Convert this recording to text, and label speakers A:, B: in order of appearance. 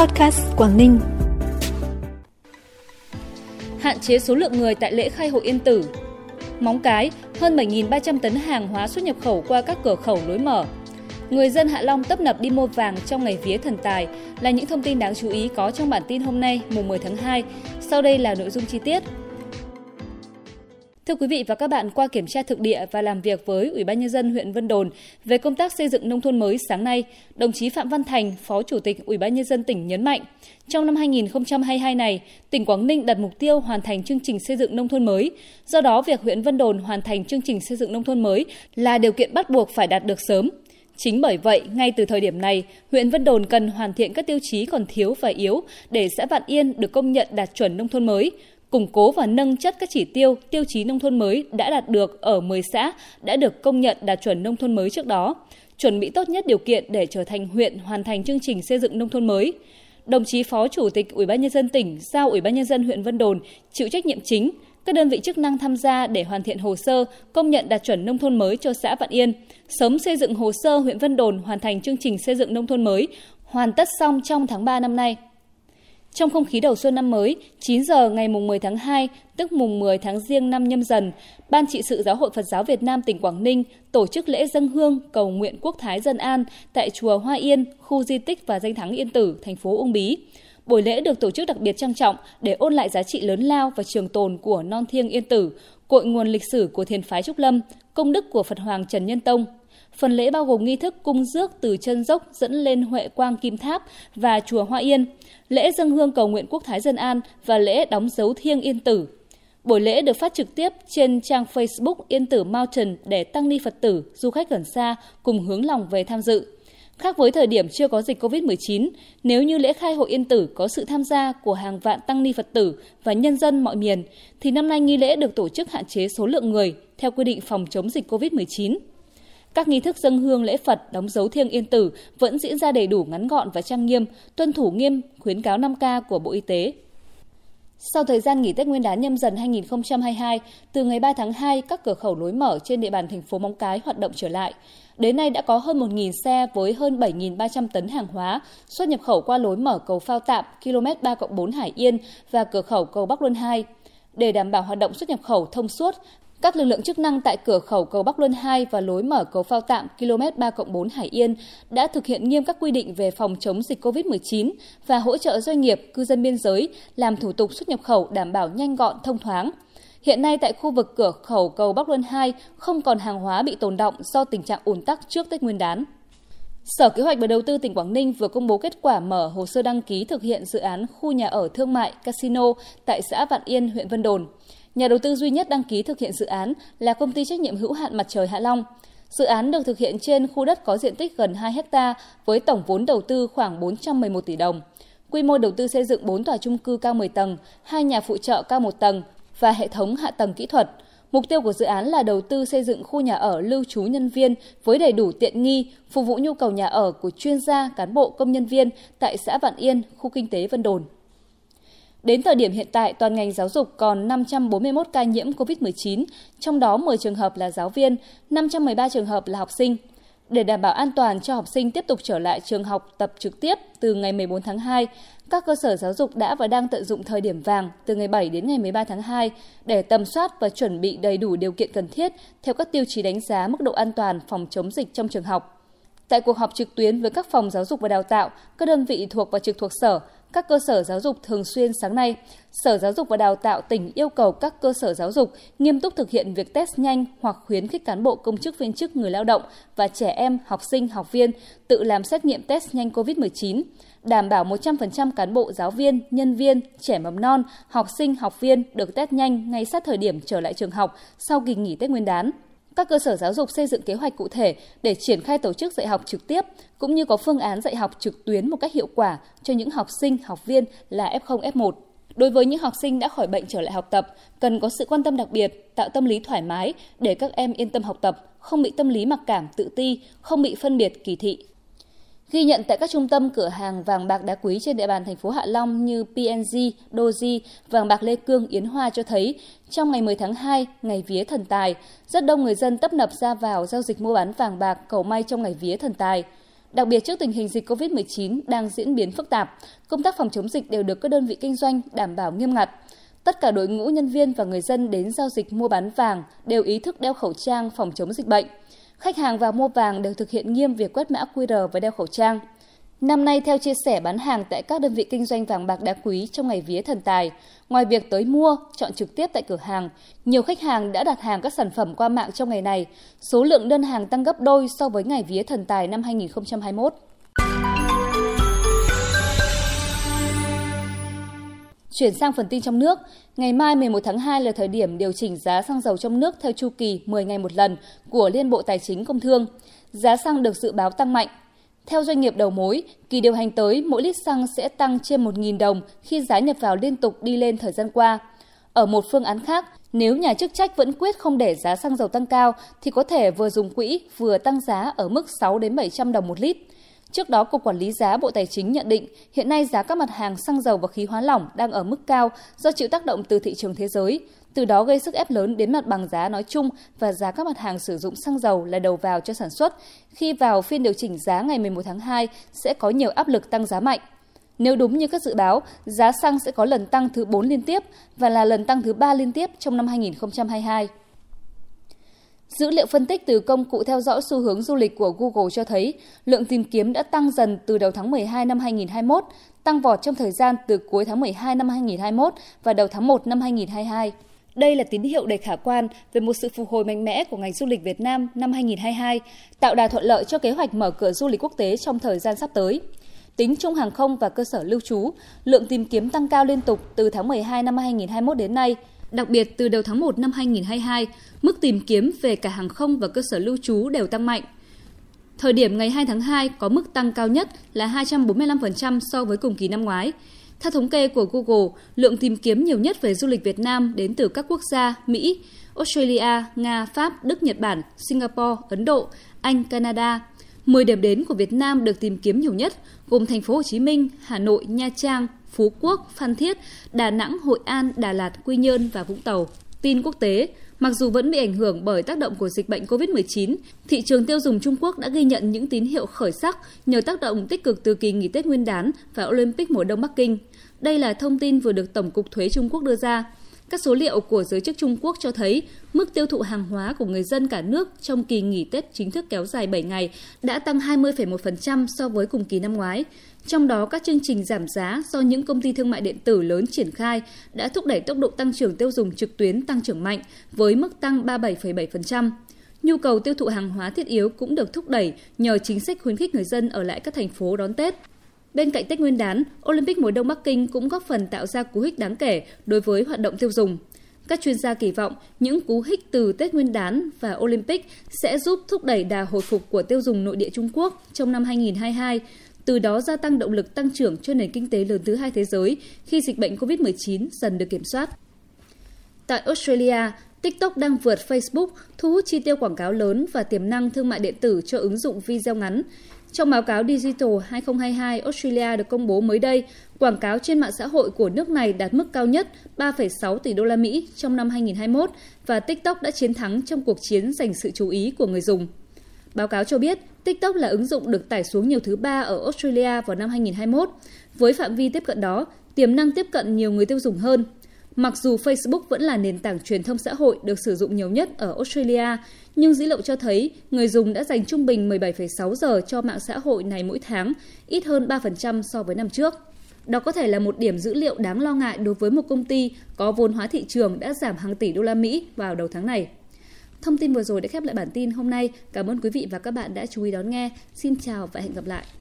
A: Podcast Quảng Ninh.
B: Hạn chế số lượng người tại lễ khai hội Yên Tử. Móng Cái, hơn 7.300 tấn hàng hóa xuất nhập khẩu qua các cửa khẩu lối mở. Người dân Hạ Long tấp nập đi mua vàng trong ngày vía thần tài là những thông tin đáng chú ý có trong bản tin hôm nay, mùng 10 tháng 2. Sau đây là nội dung chi tiết. Thưa quý vị và các bạn, qua kiểm tra thực địa và làm việc với Ủy ban nhân dân huyện Vân Đồn về công tác xây dựng nông thôn mới sáng nay, đồng chí Phạm Văn Thành, Phó Chủ tịch Ủy ban nhân dân tỉnh nhấn mạnh, trong năm 2022 này, tỉnh Quảng Ninh đặt mục tiêu hoàn thành chương trình xây dựng nông thôn mới. Do đó, việc huyện Vân Đồn hoàn thành chương trình xây dựng nông thôn mới là điều kiện bắt buộc phải đạt được sớm. Chính bởi vậy, ngay từ thời điểm này, huyện Vân Đồn cần hoàn thiện các tiêu chí còn thiếu và yếu để xã Vạn Yên được công nhận đạt chuẩn nông thôn mới, củng cố và nâng chất các chỉ tiêu, tiêu chí nông thôn mới đã đạt được ở 10 xã đã được công nhận đạt chuẩn nông thôn mới trước đó, chuẩn bị tốt nhất điều kiện để trở thành huyện hoàn thành chương trình xây dựng nông thôn mới. Đồng chí Phó Chủ tịch Ủy ban nhân dân tỉnh giao Ủy ban nhân dân huyện Vân Đồn chịu trách nhiệm chính, các đơn vị chức năng tham gia để hoàn thiện hồ sơ công nhận đạt chuẩn nông thôn mới cho xã Vạn Yên, sớm xây dựng hồ sơ huyện Vân Đồn hoàn thành chương trình xây dựng nông thôn mới, hoàn tất xong trong tháng 3 năm nay. Trong không khí đầu xuân năm mới, 9 giờ ngày mùng 10 tháng 2, tức mùng 10 tháng Giêng năm nhâm dần, Ban trị sự Giáo hội Phật giáo Việt Nam tỉnh Quảng Ninh tổ chức lễ dân hương cầu nguyện quốc thái dân an tại chùa Hoa Yên, khu di tích và danh thắng Yên Tử, thành phố Uông Bí. Buổi lễ được tổ chức đặc biệt trang trọng để ôn lại giá trị lớn lao và trường tồn của non thiêng Yên Tử, cội nguồn lịch sử của thiền phái Trúc Lâm, công đức của Phật Hoàng Trần Nhân Tông, Phần lễ bao gồm nghi thức cung rước từ chân dốc dẫn lên Huệ Quang Kim Tháp và chùa Hoa Yên, lễ dân hương cầu nguyện quốc thái dân an và lễ đóng dấu thiêng yên tử. Buổi lễ được phát trực tiếp trên trang Facebook Yên Tử Mountain để tăng ni Phật tử, du khách gần xa cùng hướng lòng về tham dự. Khác với thời điểm chưa có dịch COVID-19, nếu như lễ khai hội Yên Tử có sự tham gia của hàng vạn tăng ni Phật tử và nhân dân mọi miền, thì năm nay nghi lễ được tổ chức hạn chế số lượng người theo quy định phòng chống dịch COVID-19. Các nghi thức dân hương lễ Phật đóng dấu thiêng yên tử vẫn diễn ra đầy đủ ngắn gọn và trang nghiêm, tuân thủ nghiêm khuyến cáo 5K của Bộ Y tế. Sau thời gian nghỉ Tết Nguyên đán nhâm dần 2022, từ ngày 3 tháng 2, các cửa khẩu lối mở trên địa bàn thành phố Móng Cái hoạt động trở lại. Đến nay đã có hơn 1.000 xe với hơn 7.300 tấn hàng hóa xuất nhập khẩu qua lối mở cầu Phao Tạm, km 3 4 Hải Yên và cửa khẩu cầu Bắc Luân 2. Để đảm bảo hoạt động xuất nhập khẩu thông suốt, các lực lượng chức năng tại cửa khẩu cầu Bắc Luân 2 và lối mở cầu phao tạm km 3 4 Hải Yên đã thực hiện nghiêm các quy định về phòng chống dịch COVID-19 và hỗ trợ doanh nghiệp, cư dân biên giới làm thủ tục xuất nhập khẩu đảm bảo nhanh gọn, thông thoáng. Hiện nay tại khu vực cửa khẩu cầu Bắc Luân 2 không còn hàng hóa bị tồn động do tình trạng ùn tắc trước Tết Nguyên đán. Sở Kế hoạch và Đầu tư tỉnh Quảng Ninh vừa công bố kết quả mở hồ sơ đăng ký thực hiện dự án khu nhà ở thương mại casino tại xã Vạn Yên, huyện Vân Đồn. Nhà đầu tư duy nhất đăng ký thực hiện dự án là công ty trách nhiệm hữu hạn Mặt trời Hạ Long. Dự án được thực hiện trên khu đất có diện tích gần 2 hecta với tổng vốn đầu tư khoảng 411 tỷ đồng. Quy mô đầu tư xây dựng 4 tòa trung cư cao 10 tầng, hai nhà phụ trợ cao 1 tầng và hệ thống hạ tầng kỹ thuật. Mục tiêu của dự án là đầu tư xây dựng khu nhà ở lưu trú nhân viên với đầy đủ tiện nghi, phục vụ nhu cầu nhà ở của chuyên gia, cán bộ, công nhân viên tại xã Vạn Yên, khu kinh tế Vân Đồn. Đến thời điểm hiện tại, toàn ngành giáo dục còn 541 ca nhiễm COVID-19, trong đó 10 trường hợp là giáo viên, 513 trường hợp là học sinh. Để đảm bảo an toàn cho học sinh tiếp tục trở lại trường học tập trực tiếp từ ngày 14 tháng 2, các cơ sở giáo dục đã và đang tận dụng thời điểm vàng từ ngày 7 đến ngày 13 tháng 2 để tầm soát và chuẩn bị đầy đủ điều kiện cần thiết theo các tiêu chí đánh giá mức độ an toàn phòng chống dịch trong trường học. Tại cuộc họp trực tuyến với các phòng giáo dục và đào tạo, các đơn vị thuộc và trực thuộc sở, các cơ sở giáo dục thường xuyên sáng nay, Sở Giáo dục và Đào tạo tỉnh yêu cầu các cơ sở giáo dục nghiêm túc thực hiện việc test nhanh hoặc khuyến khích cán bộ công chức viên chức người lao động và trẻ em, học sinh, học viên tự làm xét nghiệm test nhanh COVID-19, đảm bảo 100% cán bộ giáo viên, nhân viên, trẻ mầm non, học sinh, học viên được test nhanh ngay sát thời điểm trở lại trường học sau kỳ nghỉ Tết Nguyên đán các cơ sở giáo dục xây dựng kế hoạch cụ thể để triển khai tổ chức dạy học trực tiếp cũng như có phương án dạy học trực tuyến một cách hiệu quả cho những học sinh, học viên là F0, F1. Đối với những học sinh đã khỏi bệnh trở lại học tập, cần có sự quan tâm đặc biệt, tạo tâm lý thoải mái để các em yên tâm học tập, không bị tâm lý mặc cảm, tự ti, không bị phân biệt, kỳ thị. Ghi nhận tại các trung tâm cửa hàng vàng bạc đá quý trên địa bàn thành phố Hạ Long như PNG, Doji, vàng bạc Lê Cương, Yến Hoa cho thấy, trong ngày 10 tháng 2, ngày vía thần tài, rất đông người dân tấp nập ra vào giao dịch mua bán vàng bạc cầu may trong ngày vía thần tài. Đặc biệt trước tình hình dịch COVID-19 đang diễn biến phức tạp, công tác phòng chống dịch đều được các đơn vị kinh doanh đảm bảo nghiêm ngặt. Tất cả đội ngũ nhân viên và người dân đến giao dịch mua bán vàng đều ý thức đeo khẩu trang phòng chống dịch bệnh. Khách hàng vào mua vàng đều thực hiện nghiêm việc quét mã QR và đeo khẩu trang. Năm nay, theo chia sẻ bán hàng tại các đơn vị kinh doanh vàng bạc đá quý trong ngày vía thần tài, ngoài việc tới mua, chọn trực tiếp tại cửa hàng, nhiều khách hàng đã đặt hàng các sản phẩm qua mạng trong ngày này. Số lượng đơn hàng tăng gấp đôi so với ngày vía thần tài năm 2021. Chuyển sang phần tin trong nước, ngày mai 11 tháng 2 là thời điểm điều chỉnh giá xăng dầu trong nước theo chu kỳ 10 ngày một lần của Liên Bộ Tài chính Công Thương. Giá xăng được dự báo tăng mạnh. Theo doanh nghiệp đầu mối, kỳ điều hành tới mỗi lít xăng sẽ tăng trên 1.000 đồng khi giá nhập vào liên tục đi lên thời gian qua. Ở một phương án khác, nếu nhà chức trách vẫn quyết không để giá xăng dầu tăng cao thì có thể vừa dùng quỹ vừa tăng giá ở mức 6 đến 700 đồng một lít. Trước đó, Cục Quản lý giá Bộ Tài chính nhận định hiện nay giá các mặt hàng xăng dầu và khí hóa lỏng đang ở mức cao do chịu tác động từ thị trường thế giới, từ đó gây sức ép lớn đến mặt bằng giá nói chung và giá các mặt hàng sử dụng xăng dầu là đầu vào cho sản xuất. Khi vào phiên điều chỉnh giá ngày 11 tháng 2 sẽ có nhiều áp lực tăng giá mạnh. Nếu đúng như các dự báo, giá xăng sẽ có lần tăng thứ 4 liên tiếp và là lần tăng thứ 3 liên tiếp trong năm 2022. Dữ liệu phân tích từ công cụ theo dõi xu hướng du lịch của Google cho thấy lượng tìm kiếm đã tăng dần từ đầu tháng 12 năm 2021, tăng vọt trong thời gian từ cuối tháng 12 năm 2021 và đầu tháng 1 năm 2022. Đây là tín hiệu đầy khả quan về một sự phục hồi mạnh mẽ của ngành du lịch Việt Nam năm 2022, tạo đà thuận lợi cho kế hoạch mở cửa du lịch quốc tế trong thời gian sắp tới. Tính chung hàng không và cơ sở lưu trú, lượng tìm kiếm tăng cao liên tục từ tháng 12 năm 2021 đến nay – Đặc biệt, từ đầu tháng 1 năm 2022, mức tìm kiếm về cả hàng không và cơ sở lưu trú đều tăng mạnh. Thời điểm ngày 2 tháng 2 có mức tăng cao nhất là 245% so với cùng kỳ năm ngoái. Theo thống kê của Google, lượng tìm kiếm nhiều nhất về du lịch Việt Nam đến từ các quốc gia Mỹ, Australia, Nga, Pháp, Đức, Nhật Bản, Singapore, Ấn Độ, Anh, Canada. 10 điểm đến của Việt Nam được tìm kiếm nhiều nhất gồm thành phố Hồ Chí Minh, Hà Nội, Nha Trang, Phú Quốc, Phan Thiết, Đà Nẵng, Hội An, Đà Lạt, Quy Nhơn và Vũng Tàu. Tin quốc tế, Mặc dù vẫn bị ảnh hưởng bởi tác động của dịch bệnh COVID-19, thị trường tiêu dùng Trung Quốc đã ghi nhận những tín hiệu khởi sắc nhờ tác động tích cực từ kỳ nghỉ Tết Nguyên đán và Olympic mùa đông Bắc Kinh. Đây là thông tin vừa được Tổng cục Thuế Trung Quốc đưa ra. Các số liệu của giới chức Trung Quốc cho thấy mức tiêu thụ hàng hóa của người dân cả nước trong kỳ nghỉ Tết chính thức kéo dài 7 ngày đã tăng 20,1% so với cùng kỳ năm ngoái. Trong đó, các chương trình giảm giá do những công ty thương mại điện tử lớn triển khai đã thúc đẩy tốc độ tăng trưởng tiêu dùng trực tuyến tăng trưởng mạnh với mức tăng 37,7%. Nhu cầu tiêu thụ hàng hóa thiết yếu cũng được thúc đẩy nhờ chính sách khuyến khích người dân ở lại các thành phố đón Tết. Bên cạnh Tết Nguyên đán, Olympic mùa đông Bắc Kinh cũng góp phần tạo ra cú hích đáng kể đối với hoạt động tiêu dùng. Các chuyên gia kỳ vọng những cú hích từ Tết Nguyên đán và Olympic sẽ giúp thúc đẩy đà hồi phục của tiêu dùng nội địa Trung Quốc trong năm 2022, từ đó gia tăng động lực tăng trưởng cho nền kinh tế lớn thứ hai thế giới khi dịch bệnh COVID-19 dần được kiểm soát. Tại Australia, TikTok đang vượt Facebook, thu hút chi tiêu quảng cáo lớn và tiềm năng thương mại điện tử cho ứng dụng video ngắn. Trong báo cáo Digital 2022 Australia được công bố mới đây, quảng cáo trên mạng xã hội của nước này đạt mức cao nhất 3,6 tỷ đô la Mỹ trong năm 2021 và TikTok đã chiến thắng trong cuộc chiến giành sự chú ý của người dùng. Báo cáo cho biết, TikTok là ứng dụng được tải xuống nhiều thứ ba ở Australia vào năm 2021. Với phạm vi tiếp cận đó, tiềm năng tiếp cận nhiều người tiêu dùng hơn. Mặc dù Facebook vẫn là nền tảng truyền thông xã hội được sử dụng nhiều nhất ở Australia, nhưng dữ liệu cho thấy người dùng đã dành trung bình 17,6 giờ cho mạng xã hội này mỗi tháng, ít hơn 3% so với năm trước. Đó có thể là một điểm dữ liệu đáng lo ngại đối với một công ty có vốn hóa thị trường đã giảm hàng tỷ đô la Mỹ vào đầu tháng này. Thông tin vừa rồi đã khép lại bản tin hôm nay. Cảm ơn quý vị và các bạn đã chú ý đón nghe. Xin chào và hẹn gặp lại.